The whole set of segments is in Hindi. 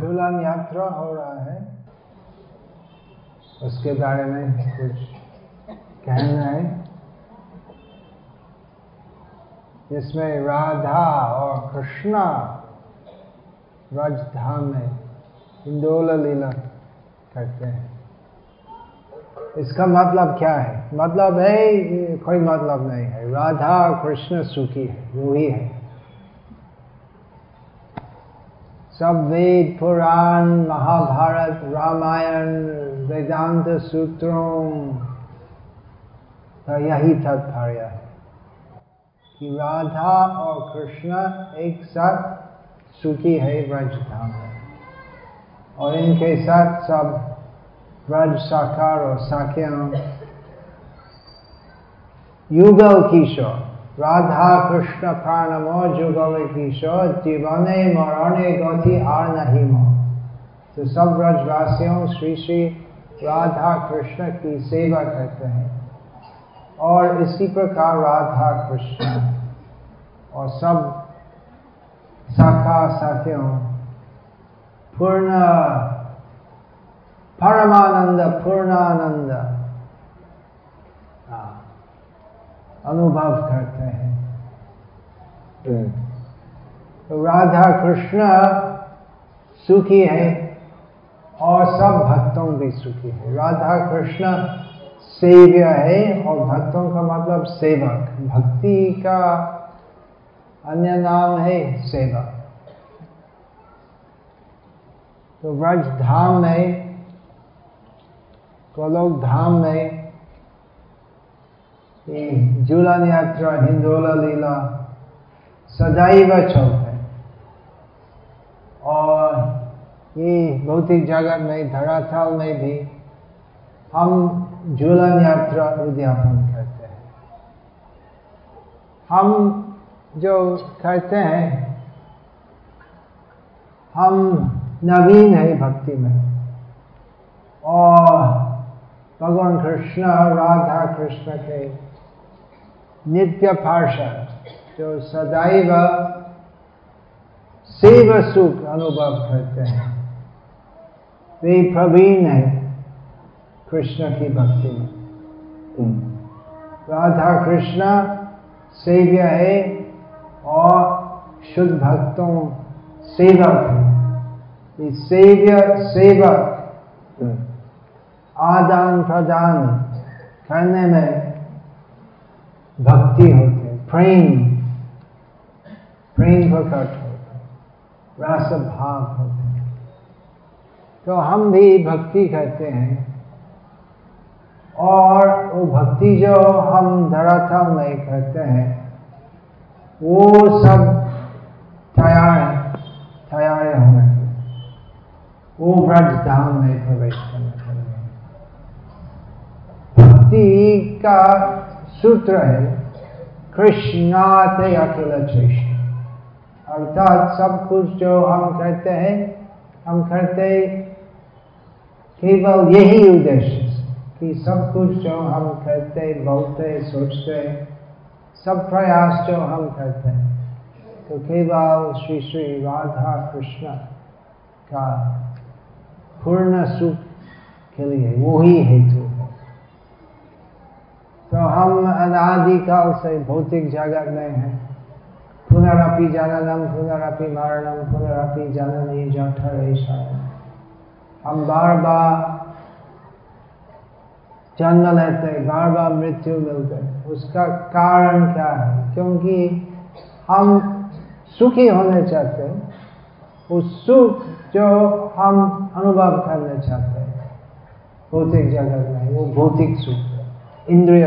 झूलन यात्रा हो रहा है। उसके बारे में कुछ कहना है। जिसमें राधा और कृष्णा राजधाम में इंदोला लीला करते हैं। इसका मतलब क्या है? मतलब है, कोई मतलब नहीं है। राधा और कृष्ण सुखी है वो ही है। सब वेद पुराण महाभारत रामायण वेदांत सूत्रों का यही तात्पर्य है कि राधा और कृष्ण एक साथ सुखी है ब्रजधाम में और इनके साथ सब ब्रज साकार और साक्यों युगल किशोर राधा कृष्ण प्राणमो जुगल किशोर जीवने मरणे गति आर नहीं मो तो सब ब्रजवासियों, श्री श्री राधा कृष्ण की सेवा करते हैं। और इसी प्रकार राधा कृष्ण और सब शाखा साथियों पूर्ण, परमानंद, पूर्णानंद अनुभव करते हैं। तो राधा कृष्ण सुखी है और सब भक्तों भी सुखी है। राधा कृष्ण सेव्य है और भक्तों का मतलब सेवक। भक्ति का अन्य नाम है सेवा तो व्रज धाम में गोलोक धाम में झूलन यात्रा हिंदोला लीला, सदैव है। और ये भौतिक जगत में धरातल में भी हम झूलन यात्रा उद्यापन करते हैं। हम जो करते हैं, हम नवीन है भक्ति में। और भगवान कृष्ण राधा कृष्ण के नित्य पार्षद जो सदैव सेव सुख अनुभव करते हैं। वे प्रवीण है कृष्ण की भक्ति में। राधा कृष्ण सेव्य है और शुद्ध भक्तों सेवक है। सेव्य सेवक आदान प्रदान करने में भक्ति होते हैं, प्रेम प्रेम प्रकट होते रस भाव होते तो हम भी भक्ति करते हैं और वो भक्ति जो हम धरातल में करते हैं, वो सब तैयार तैयार होने वो व्रज धाम में प्रवेश करने के लिए। भक्ति का सूत्र है कृष्णात अखिल चेष्ट अर्थात सब कुछ जो हम करते हैं हम करते केवल यही उद्देश्य कि सब कुछ जो हम करते बोलते सोचते सब प्रयास जो हम करते हैं तो केवल श्री श्री राधा कृष्ण का पूर्ण सुख के लिए हेतु है तो हम अनादिकाल से भौतिक जगत में हैं। पुनरअपि जननम, पुनरअपि मरणम, पुनरअपि जननी जठर हम बार बार जन्म लेते बार बार मृत्यु मिलते। उसका कारण क्या है? क्योंकि हम सुखी होने चाहते उस सुख जो हम अनुभव करना चाहते हैं। भौतिक जगत में, वो भौतिक सुख। इंद्रिय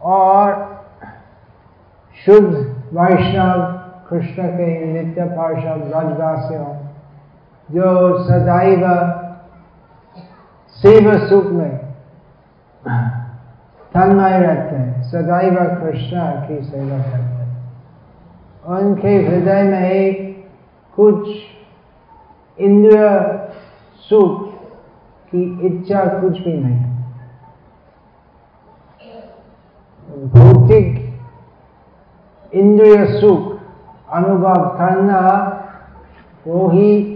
और शुद्ध वैष्णव, कृष्ण के नित्य पार्षद ब्रजवासियों जो सदैव शिव सुख में तन्मय रहते हैं, सदैव कृष्ण की सेवा करते हैं। उनके हृदय में एक कुछ इंद्रिय सुख की इच्छा कुछ भी नहीं भौतिक इंद्रिय सुख, अनुभव करना, वो ही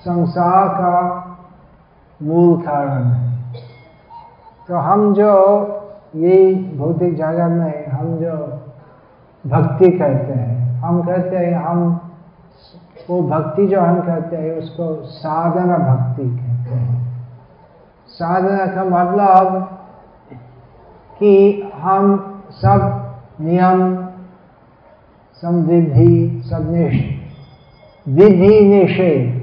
संसार का मूल कारण है। तो हम जो ये भौतिक जगत में हम जो भक्ति करते हैं, हम कहते हैं, हम वो भक्ति जो हम कहते हैं, उसको साधना भक्ति कहते हैं। साधना का मतलब कि हम सब नियम समृद्धि सब विधि निषेध।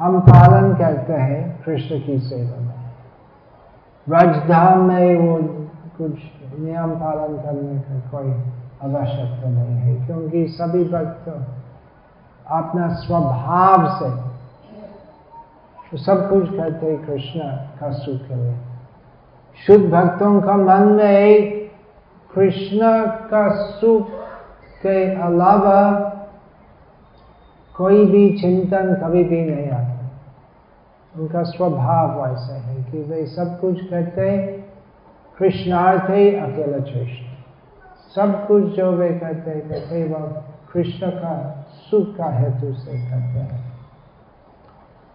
हम पालन करते हैं कृष्ण की सेवा में। राजधाम में वो कुछ नियम पालन करने का कोई आवश्यकता नहीं है, क्योंकि सभी भक्त अपना स्वभाव से तो सब कुछ करते हैं, कृष्ण का सुख के लिए शुद्ध भक्तों का मन में कृष्ण का सुख के अलावा कोई भी चिंतन कभी भी नहीं आता। उनका स्वभाव वैसा है कि वे सब कुछ करते कृष्णार्थ ही अकेला कृष्ण सब कुछ जो वे करते थे वह कृष्ण का, सुख का हेतु से करते हैं।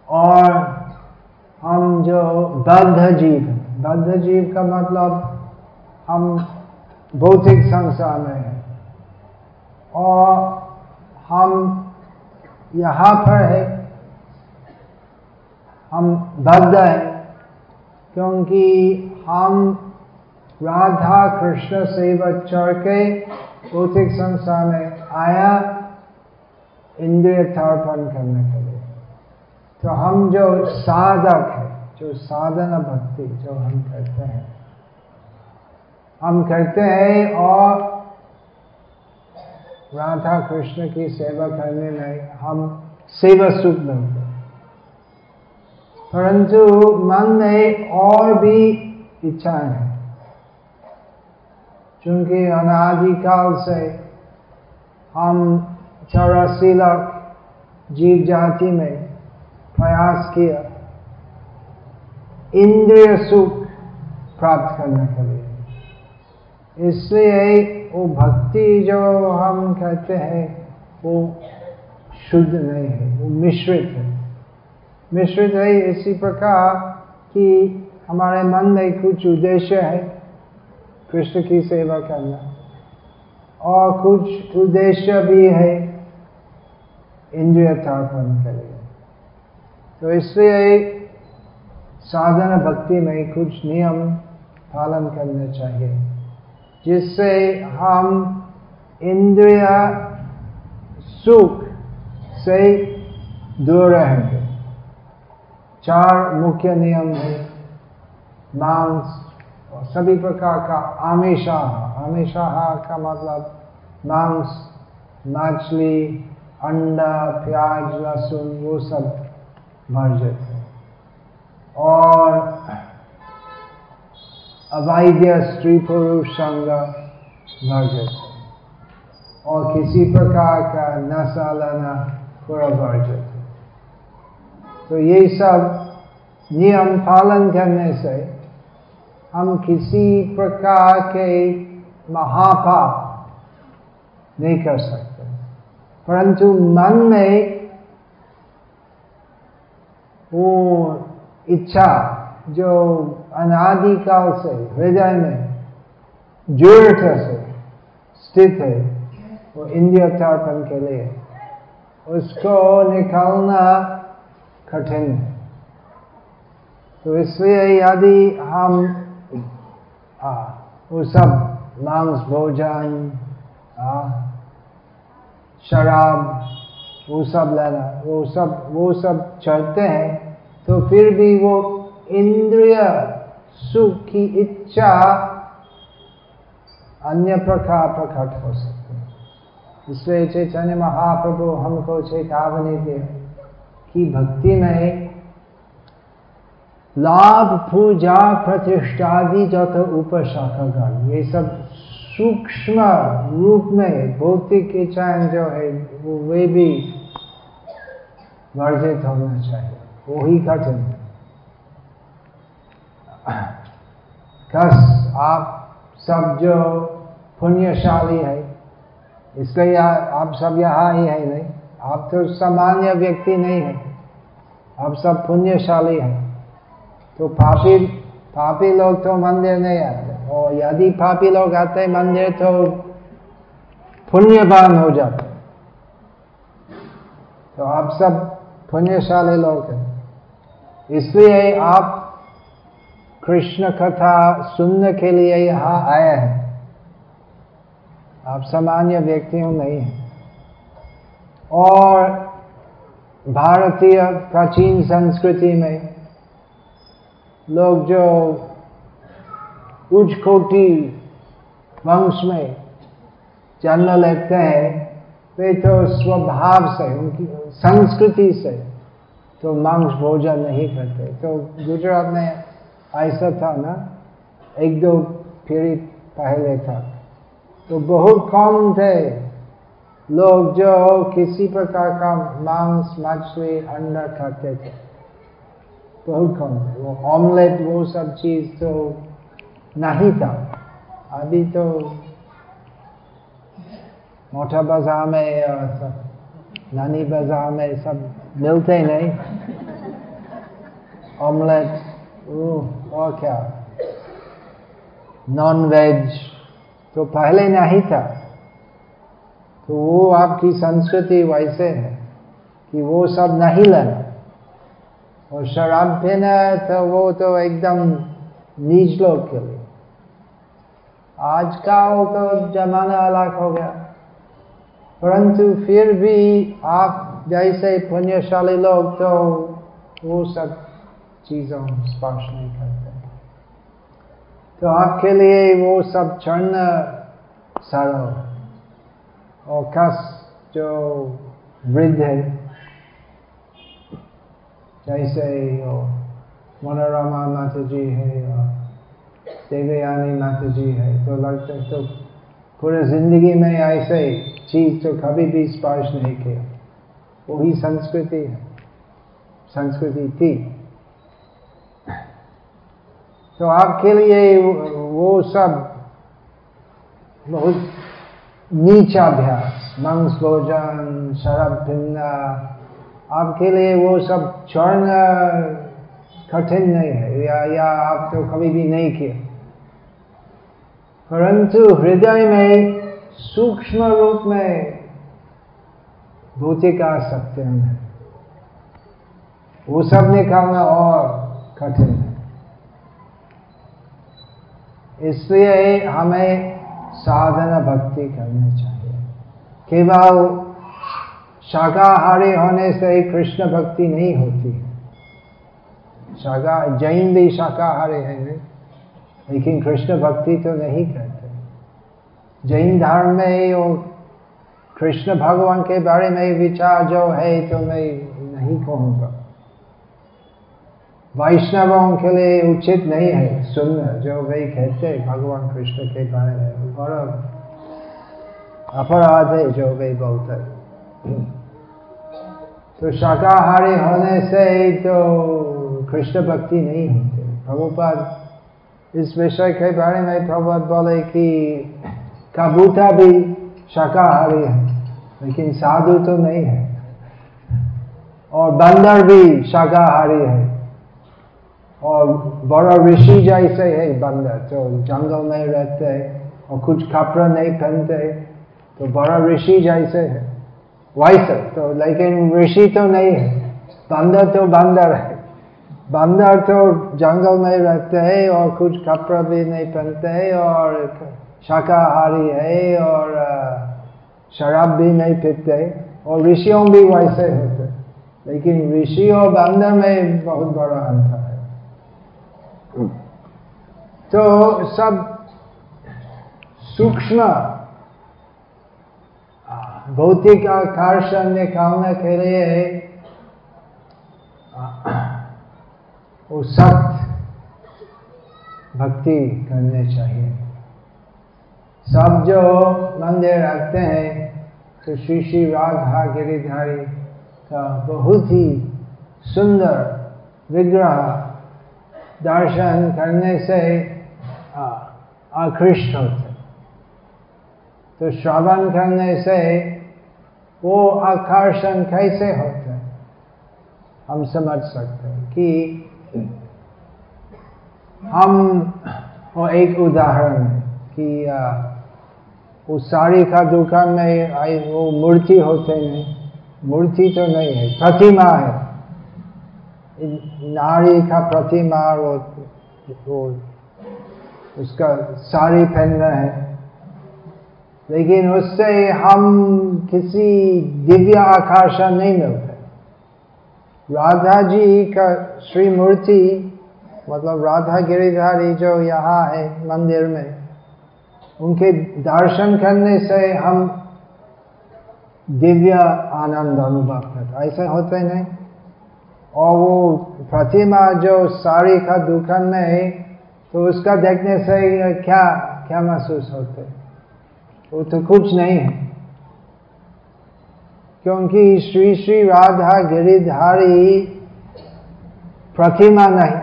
और हम जो बद्ध जीव बद्ध जीव का मतलब हम भौतिक संसार में हैं। और हम यहाँ पर है। हम बद्ध हैं, क्योंकि हम राधा कृष्ण से चढ़ के भौतिक संसार में आया, इंद्रिय तर्पण करने के लिए। तो हम जो साधक है, जो साधना भक्ति, जो हम करते हैं, हम करते हैं और राधा कृष्ण की सेवा करने में हम सेवा सुख मिलते परंतु मन में और भी इच्छाएँ हैं। क्योंकि अनादिकाल से हम चौरासी लाख जीव जाति में प्रयास किया, इंद्रिय सुख प्राप्त करने के लिए। इसलिए वो भक्ति जो हम कहते हैं, वो शुद्ध नहीं है, वो मिश्रित है। मिश्रित है इसी प्रकार कि हमारे मन में कुछ उद्देश्य है, कृष्ण की सेवा करना। और कुछ उद्देश्य भी है इंद्रिय तर्पण के लिए। तो इसलिए साधना भक्ति में कुछ नियम पालन करने चाहिए। जिससे हम इंद्रिय सुख से दूर रहेंगे चार मुख्य नियम है मांस और सभी प्रकार का आमेशा आमेशा का मतलब मांस मछली, अंडा, प्याज, लहसुन, वो सब वर्जित है। और अवैध स्त्री पुरुष संग वर्जित और किसी प्रकार का नशा लेना पूरा वर्जित तो ये सब नियम पालन करने से हम किसी प्रकार के महापाप नहीं कर सकते। परंतु मन में वो इच्छा जो अनादिकाल से हृदय में दृढ़ता से स्थित है वो इंद्रिय तर्पण के लिए। उसको निकालना कठिन है। तो इसलिए यदि हम आ, वो सब मांस भोजन शराब वो सब लेना वो सब वो सब चलते हैं तो फिर भी वो इंद्रिय सुख की इच्छा अन्य प्रकार प्रकट हो सकती हैं। इसलिए चैतन्य महाप्रभु हमको चेतावनी दिए कि भक्ति में लाभ, पूजा, प्रतिष्ठादि जत उपशाखागण ये सब सूक्ष्म रूप में भौतिक इच्छाएँ जो है, वो वे भी वर्जित होना चाहिए। वो ही। कस आप सब जो पुण्यशाली है इसलिए आप सब यहाँ ही है नहीं। आप तो सामान्य व्यक्ति नहीं है। आप सब पुण्यशाली हैं। तो पापी पापी लोग तो मंदिर नहीं आते। और यदि पापी लोग आते मंदिर तो पुण्यवान हो जाते। तो आप सब पुण्यशाली लोग हैं। इसलिए आप कृष्ण कथा सुनने के लिए यहाँ आए हैं। आप सामान्य व्यक्तियों नहीं हैं। और भारतीय प्राचीन संस्कृति में लोग जो उच्च कोटि वंश में जन्म लेते हैं, वे तो स्वभाव से, उनकी संस्कृति से तो मांस भोजन नहीं करते। तो गुजरात में ऐसा था ना? एक दो पीढ़ी पहले था। तो बहुत कम थे। लोग जो किसी प्रकार का मांस, मछली, अंडा खाते थे। बहुत कम थे। वो ऑमलेट वो सब चीज़ तो नहीं था। अभी तो मोटा बाज़ार में नानी बाज़ार में सब मिलते नहीं। ऑमलेट और क्या? नॉन वेज तो पहले नहीं था। तो वो आपकी संस्कृति वैसे है कि वो सब नहीं लेना। और शराब पीना है तो वो तो एकदम नीच लोग के लिए। आज का वो तो जमाना अलग हो गया। परंतु फिर भी आप जैसे पुण्यशाली लोग तो वो सब चीज़ों स्पर्श नहीं करते। तो आपके लिए वो सब चरण सरल और कस जो वृद्ध है, जैसे मनोरमा माता जी है और देवयानी माता जी है तो लगता तो पूरे ज़िंदगी में ऐसे चीज़ तो कभी भी स्पर्श नहीं किया। वही संस्कृति है। संस्कृति थी। तो आपके लिए वो सब बहुत नीचाभ्यास मांस भोजन, शराब पीना, आपके लिए वो सब छोड़ना कठिन नहीं है, या या आप तो कभी भी नहीं किए। परंतु हृदय में सूक्ष्म रूप में भौतिक आसक्ति है। वो सब निकालना और कठिन है। इसलिए हमें साधना भक्ति करनी चाहिए। केवल शाकाहारी होने से ही कृष्ण भक्ति नहीं होती शाका, जैन भी शाकाहारी है, लेकिन कृष्ण भक्ति तो नहीं करते। जैन धर्म में और कृष्ण भगवान के बारे में विचार जो है तो मैं नहीं कहूँगा। वैष्णवों के लिए उचित नहीं है। सुनना जो वे कहते भगवान कृष्ण के बारे में बड़ा अपराध है जो वे बोलते तो शाकाहारी होने से तो कृष्ण भक्ति नहीं होती। प्रभुपाद इस विषय के बारे में प्रभुपाद बोले कि कबूतर भी शाकाहारी है, लेकिन साधु तो नहीं है। और बंदर भी शाकाहारी है। और बड़ा ऋषि जैसे है बंदर तो जंगल में रहते हैं और कुछ कपड़ा नहीं पहनते तो बड़ा ऋषि जैसे है। वैसे तो लेकिन ऋषि तो नहीं है। बंदर तो बंदर है बंदर तो जंगल में रहते हैं, और कुछ कपड़ा भी नहीं पहनते हैं, और शाकाहारी है, और शराब भी नहीं पीते और ऋषियों भी वैसे होते लेकिन ऋषि और बंदर में बहुत बड़ा अंतर। तो सब सूक्ष्म भौतिक आकर्षण निकालने के लिए वो सख्त भक्ति करने चाहिए। सब जो मंदिर रखते हैं तो श्री श्री राधा गिरिधारी का बहुत ही सुंदर विग्रह दर्शन करने से आकृष्ट होते। तो श्रवण करने से वो आकर्षण कैसे होते? है हम समझ सकते हैं कि हम वो एक उदाहरण है कि वो साड़ी का दुकान में आई वो मूर्ति होते नहीं। मूर्ति तो नहीं है प्रतिमा है। नारी का प्रतिमा वो, वो उसका साड़ी पहनना है। लेकिन उससे हम किसी दिव्य आकर्षण नहीं मिलते। राधा जी का श्री मूर्ति मतलब राधा गिरिधारी जो यहाँ है मंदिर में, उनके दर्शन करने से हम दिव्य आनंद अनुभव करते ऐसे होते नहीं। और वो प्रतिमा जो साड़ी का दुकान में तो उसका देखने से क्या क्या महसूस होते वो तो कुछ नहीं है। क्योंकि श्री श्री राधा गिरिधारी प्रतिमा नहीं।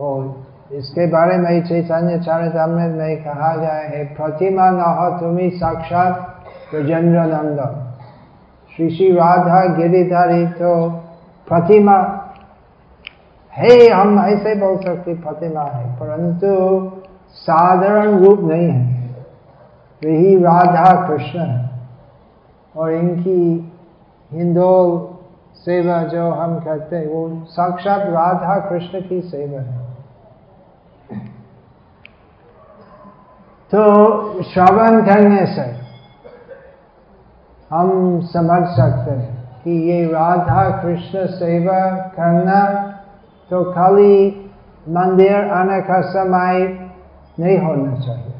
और इसके बारे में चैतन्य चरितमृत में कहा गया है। प्रतिमा न हो तुम्हें साक्षात ब्रजेंद्र नंदन श्री श्री राधा गिरिधारी तो प्रतिमा है, हम ऐसे बोल सकते प्रतिमा है, परंतु साधारण रूप नहीं है। वही राधा कृष्ण है, और इनकी हिंदू सेवा जो हम कहते हैं, वो साक्षात राधा कृष्ण की सेवा है। तो श्रवण करने से हम समझ सकते हैं कि ये राधा कृष्ण सेवा करना तो खाली मंदिर आने का समय नहीं होना चाहिए।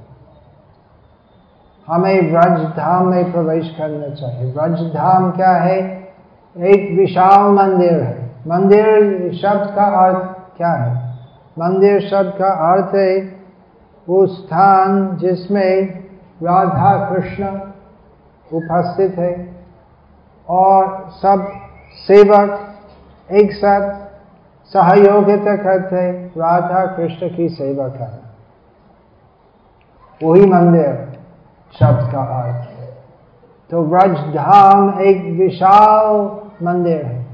हमें व्रज धाम में प्रवेश करना चाहिए। व्रज धाम क्या है? एक विशाल मंदिर है। मंदिर शब्द का अर्थ क्या है? मंदिर शब्द का अर्थ है वो स्थान जिसमें राधा कृष्ण उपस्थित है और सब सेवक एक साथ सहयोगिता करते राधा कृष्ण की सेवा करना वही मंदिर शब्द का अर्थ है। तो व्रज धाम एक विशाल मंदिर है,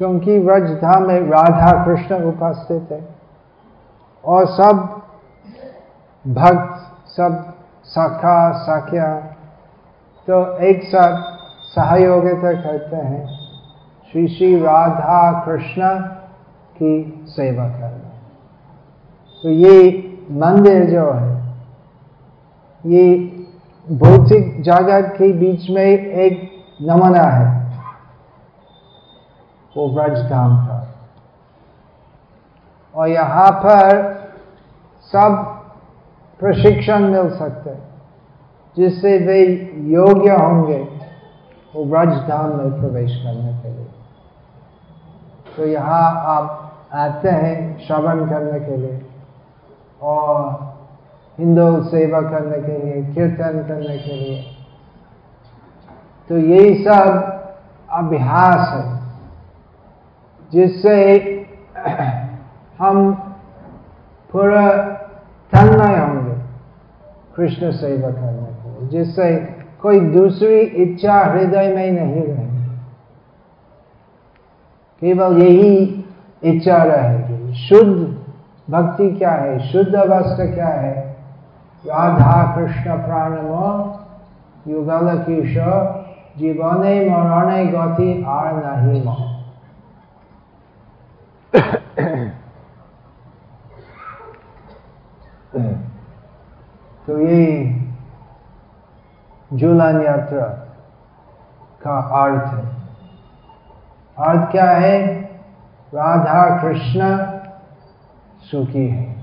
क्योंकि व्रज धाम में राधा कृष्ण उपस्थित है और सब भक्त, सब सखा, सख्या तो एक साथ सहयोगिता करते हैं। श्री श्री राधा कृष्ण की सेवा करना। तो ये मंदिर जो है, ये भौतिक जगत के बीच में एक नमूना है। वो ब्रज धाम का। और यहाँ पर सब प्रशिक्षण मिल सकते जिससे वे योग्य होंगे वो ब्रज धाम में प्रवेश करने के लिए। तो यहाँ आप आते हैं श्रवण करने के लिए और हिंदू सेवा करने के लिए, कीर्तन करने के लिए। तो यही सब अभ्यास है, जिससे हम पूरा तन्मय होंगे कृष्ण सेवा करने को जिससे कोई दूसरी इच्छा हृदय में नहीं रहेगी केवल यही इच्छा रहेगी। शुद्ध भक्ति क्या है? शुद्ध अवस्था क्या है? राधा कृष्ण प्राणमो युगल किशोर जीवने मरणे गति आर नहीं मो तो ये झूलन यात्रा का अर्थ है। अर्थ क्या है? राधा कृष्ण सुखी है।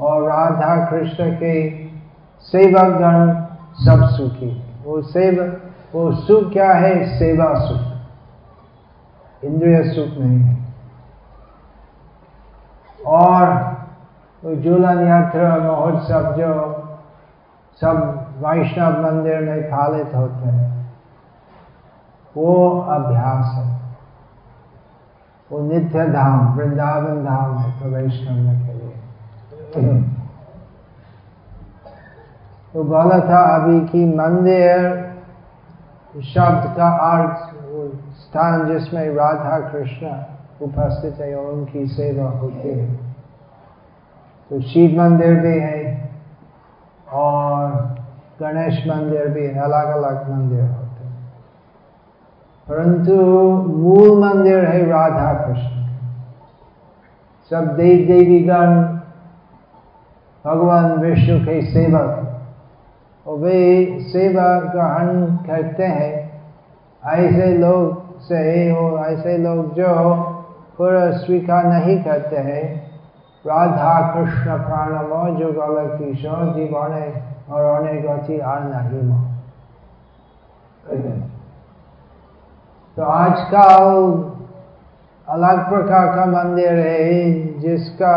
और राधा कृष्ण के सेवक गण सब सुखी वो सेव, वो सुख क्या है? सेवा सुख। इंद्रिय सुख नहीं है। और झूलन यात्रा, महोत्सव जो सब वैष्णव मंदिर में पालित होते हैं। वो अभ्यास है। वो नित्य धाम, वृंदावन धाम है प्रवेश करने के लिए। तो बोला था अभी कि मंदिर, शब्द का अर्थ स्थान जिसमें राधा कृष्ण उपस्थित है और उनकी सेवा होती है। तो शिव मंदिर भी है और गणेश मंदिर भी है अलग अलग मंदिर। हैं परंतु मूल मंदिर है राधा कृष्ण सब देव देवी गण भगवान विष्णु के सेवक और वे सेवा ग्रहण करते हैं। ऐसे लोग से और ऐसे लोग जो पूरा स्वीकार नहीं करते हैं। राधा कृष्ण प्राणम जो गल किशोर जीवन और अनेक गति আর नहीं तो आजकल अलग प्रकार का मंदिर है, जिसका,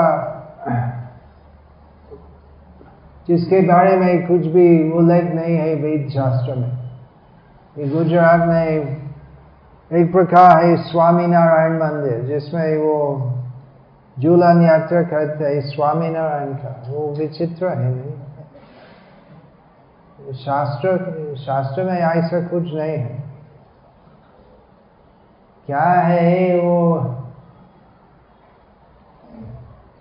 जिसके बारे में कुछ भी उल्लेख नहीं है वेद शास्त्र में गुजरात में एक प्रकार है स्वामी नारायण मंदिर, जिसमें वो झूलन यात्रा करते हैं स्वामी नारायण का। वो विचित्र है नहीं। शास्त्र शास्त्र में ऐसा कुछ नहीं है। क्या है वो?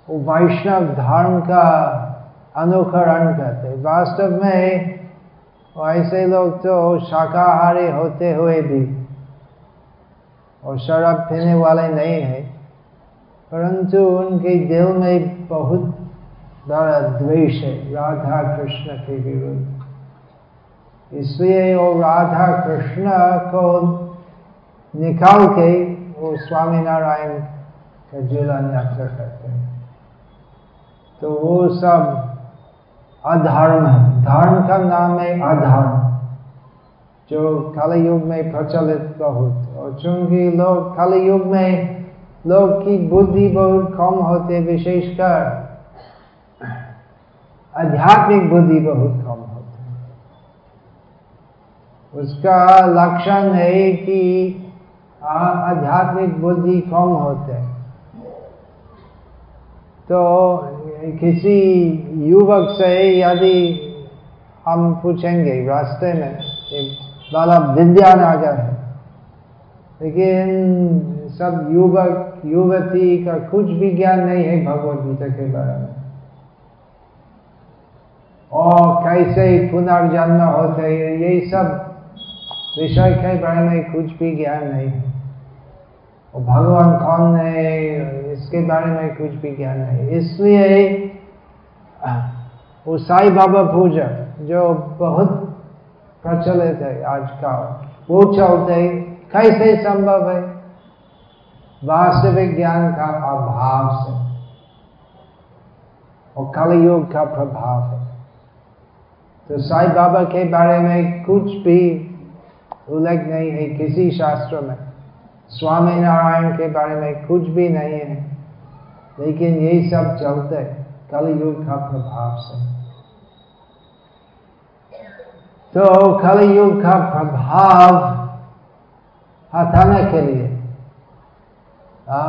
वो वैष्णव धर्म का अनुकरण करते वास्तव में ऐसे लोग तो शाकाहारी होते हुए भी और शराब पीने वाले नहीं है, परंतु उनके दिल में बहुत बड़ा द्वेष है राधा कृष्ण के विरुद्ध। इसलिए वो राधा कृष्ण को निकाल के वो स्वामी नारायण का जीवन यात्रा करते हैं। तो वो सब अधर्म है। धर्म का नाम है अधर्म जो काली युग में प्रचलित बहुत। और चूँकि लोग काली युग में, लोग की बुद्धि बहुत कम होते, विशेषकर आध्यात्मिक बुद्धि बहुत कम होती। उसका लक्षण है कि आध्यात्मिक बुद्धि कम होते। हैं तो किसी युवक से यदि हम पूछेंगे रास्ते में बाला विद्यानगर है। लेकिन सब युवक, युवती का कुछ भी ज्ञान नहीं है भगवत गीता के बारे में। और कैसे पुनर्जन्म होते हैं यही सब विषय के बारे में कुछ भी ज्ञान नहीं है। और भगवान कौन है? इसके बारे में कुछ भी ज्ञान नहीं। इसलिए वो साई बाबा पूजा, जो बहुत प्रचलित है आज का, वो चलते कैसे संभव है? वास्तविक ज्ञान का अभाव से। और कलयुग का प्रभाव है। तो साई बाबा के बारे में कुछ भी उल्लेख नहीं है किसी शास्त्र में। स्वामी नारायण के बारे में कुछ भी नहीं है लेकिन यही सब चलते कलयुग का प्रभाव से। तो कलि युग का प्रभाव हटाने के लिए आ,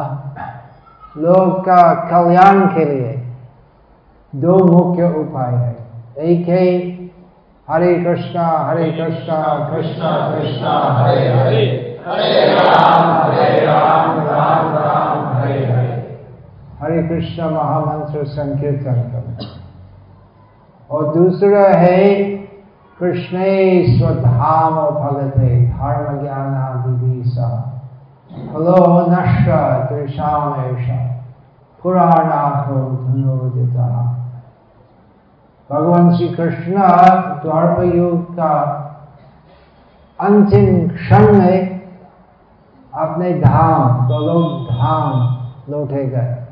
लोग का कल्याण के लिए दो मुख्य उपाय है। एक है हरे कृष्णा हरे कृष्णा कृष्णा कृष्णा हरे हरे। हरे राम हरे राम राम राम, हरे हरे हरे कृष्ण महामंत्र संकीर्तन और दूसरा है, कृष्ण स्वधाम फलते धर्म ज्ञान विदिशा फलो नष्ट त्रिषामेश पुराणाखो धनुर्दिता भगवान श्री कृष्ण द्वार युग का अंतिम क्षण में अपने धाम गोलोक धाम लौटे गए।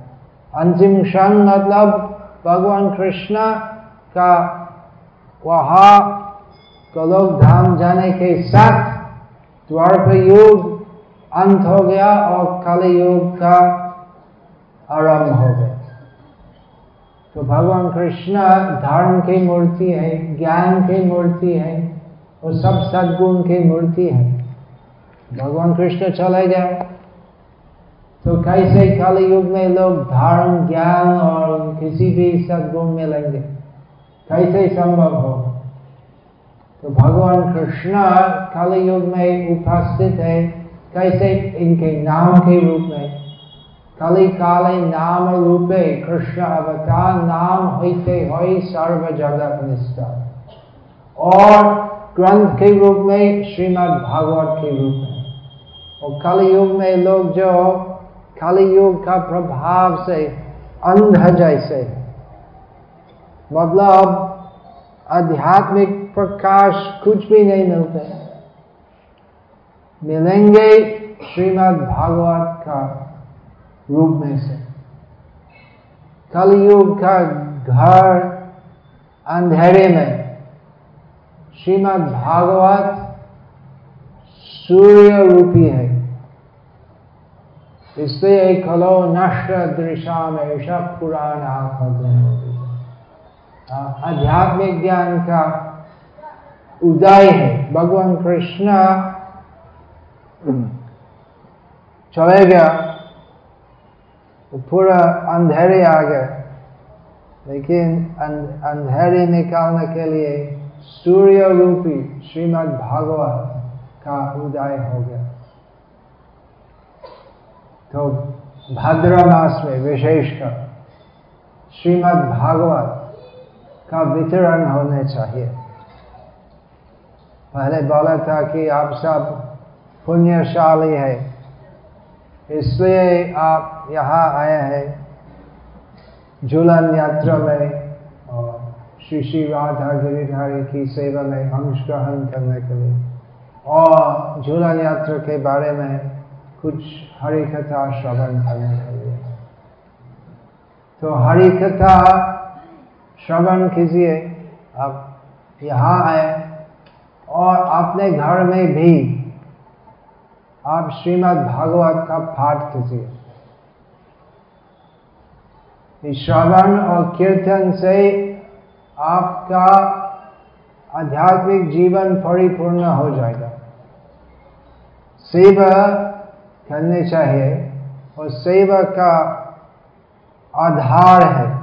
अंतिम क्षण मतलब भगवान कृष्ण का वहा कलोक धाम जाने के साथ द्वारप युग अंत हो गया और काली युग का आरंभ हो गया। तो भगवान कृष्ण धर्म की मूर्ति है, ज्ञान की मूर्ति है और सब सद्गुण की मूर्ति है। भगवान कृष्ण चले गए। तो कैसे कल युग में लोग धर्म, ज्ञान और किसी भी सदगुण मिलेंगे? कैसे संभव हो? तो भगवान कृष्ण कल युग में उपस्थित है। कैसे इनके नाम के रूप में? कली काले नाम रूपे कृष्ण अवतार नाम होते हो सर्व जगत निष्ठा और ग्रंथ के रूप में, श्रीमद् भागवत के रूप में। और कल युग में लोग जो कल युग का प्रभाव से अंध जैसे मतलब आध्यात्मिक प्रकाश कुछ भी नहीं मिलते मिलेंगे श्रीमद् भागवत का रूप में से। कलयुग का घर अंधेरे में। श्रीमद् भागवत सूर्य रूपी है इसलिए खलो नष्ट दृशा में ऐसा पुराना आध्यात्मिक ज्ञान का उदय है। भगवान कृष्ण चले गया पूरा अंधेरे आ गए, लेकिन अंधेरे निकालने के लिए सूर्य रूपी श्रीमद् भागवत का उदय हो गया। तो भाद्र मास में विशेषकर श्रीमद् भागवत का वितरण होने चाहिए। पहले बोला था कि आप सब पुण्यशाली है, इसलिए आप यहाँ आए हैं झूलन यात्रा में और श्री श्री राधा गिरिधारी की सेवा में अंश ग्रहण करने के लिए। और झूला यात्रा के बारे में कुछ हरि कथा श्रवण करने के लिए। तो हरि कथा श्रवण कीजिए। आप यहाँ आए और अपने घर में भी आप श्रीमद् भागवत का पाठ कीजिए। श्रवण और कीर्तन से आपका आध्यात्मिक जीवन परिपूर्ण हो जाएगा। सेवा करने चाहिए और सेवा का आधार है।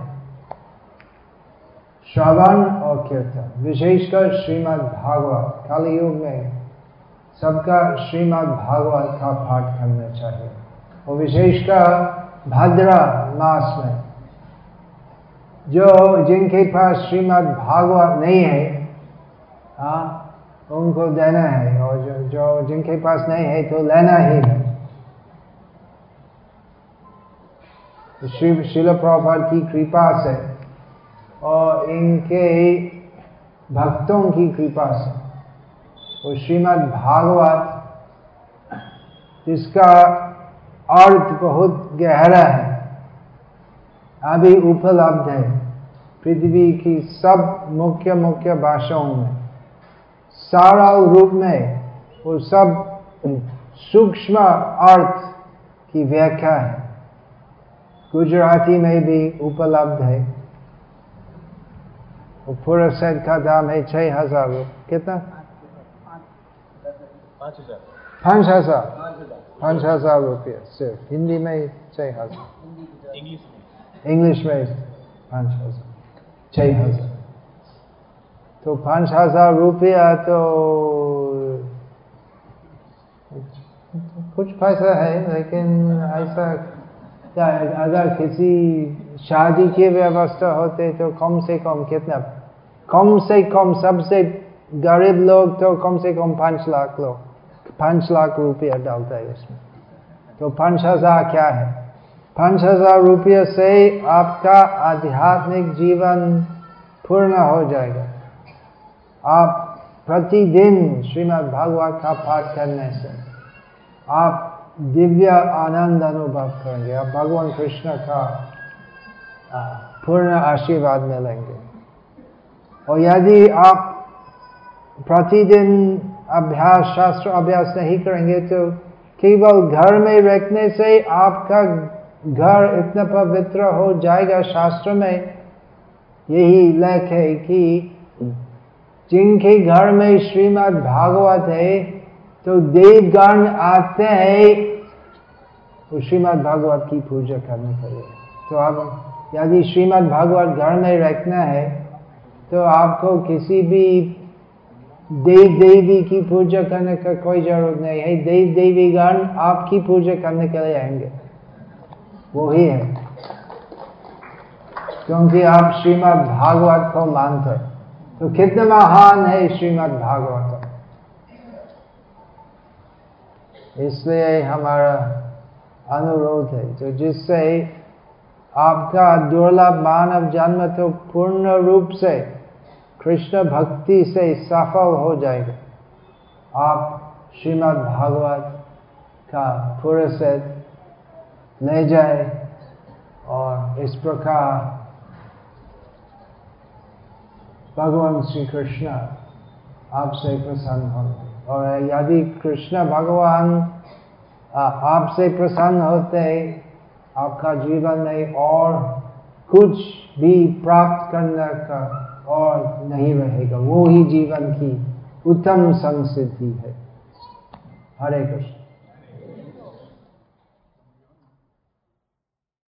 श्रवण और कीर्तन, विशेषकर श्रीमद् भागवत, कलयुग में सबका श्रीमद् भागवत का पाठ करना चाहिए। और विशेषकर भद्रा मास में, जो जिनके पास श्रीमद् भागवत नहीं है हाँ उनको देना है और जो जो जिनके पास नहीं है तो लेना ही है। तो श्री शिल प्रभात की कृपा से और इनके भक्तों की कृपा से। वो श्रीमद् भागवत, जिसका अर्थ बहुत गहरा है, अभी उपलब्ध है। पृथ्वी की सब मुख्य मुख्य भाषाओं में। सारा रूप में वो सब सूक्ष्म अर्थ की व्याख्या है। गुजराती में भी उपलब्ध है। वो पूरा सेट का दाम है छह हज़ार कितना? पाँच हज़ार। पाँच हज़ार? रुपये सिर्फ़। हिंदी में छह हज़ार। इंग्लिश में। पाँच हज़ार। छह हज़ार। तो पाँच हज़ार रुपया तो कुछ पैसा है, लेकिन ऐसा अगर किसी शादी की व्यवस्था होते तो कम से कम कितना? कम से कम सबसे गरीब लोग तो कम से कम पाँच लाख लोग, पाँच लाख रुपया डालता है उसमें। तो पाँच हज़ार क्या है? पाँच हज़ार रुपये से आपका आध्यात्मिक जीवन पूर्ण हो जाएगा। आप प्रतिदिन श्रीमद् भागवत का पाठ करने से आप दिव्य आनंद अनुभव करेंगे। आप भगवान कृष्ण का पूर्ण आशीर्वाद मिलेंगे। और यदि आप प्रतिदिन अभ्यास, शास्त्र अभ्यास नहीं करेंगे तो केवल घर में रखने से आपका घर इतना पवित्र हो जाएगा। शास्त्र में यही लेख है कि जिनके घर में श्रीमद् भागवत है तो देवगण आते हैं, वो श्रीमद् भागवत की पूजा करने के लिए। तो अब यदि श्रीमद् भागवत घर में रखना है तो आपको किसी भी देव देवी की पूजा करने का कोई ज़रूरत नहीं है। देव देवी गण आपकी पूजा करने के लिए आएँगे। वो ही। है क्योंकि आप श्रीमद् भागवत को मानते तो कितना महान है श्रीमद् भागवत इसलिए हमारा अनुरोध है तो जिससे आपका दुर्लभ मानव जन्म तो पूर्ण रूप से कृष्ण भक्ति से सफल हो जाएगा। आप श्रीमद् भागवत का पूरे से ले जाए और इस प्रकार भगवान श्री कृष्ण आपसे प्रसन्न होंगे और यदि कृष्ण भगवान आपसे प्रसन्न होते आपका जीवन में और कुछ भी प्राप्त करने का और नहीं रहेगा, वो ही जीवन की उत्तम संसिद्धि है। हरे कृष्ण।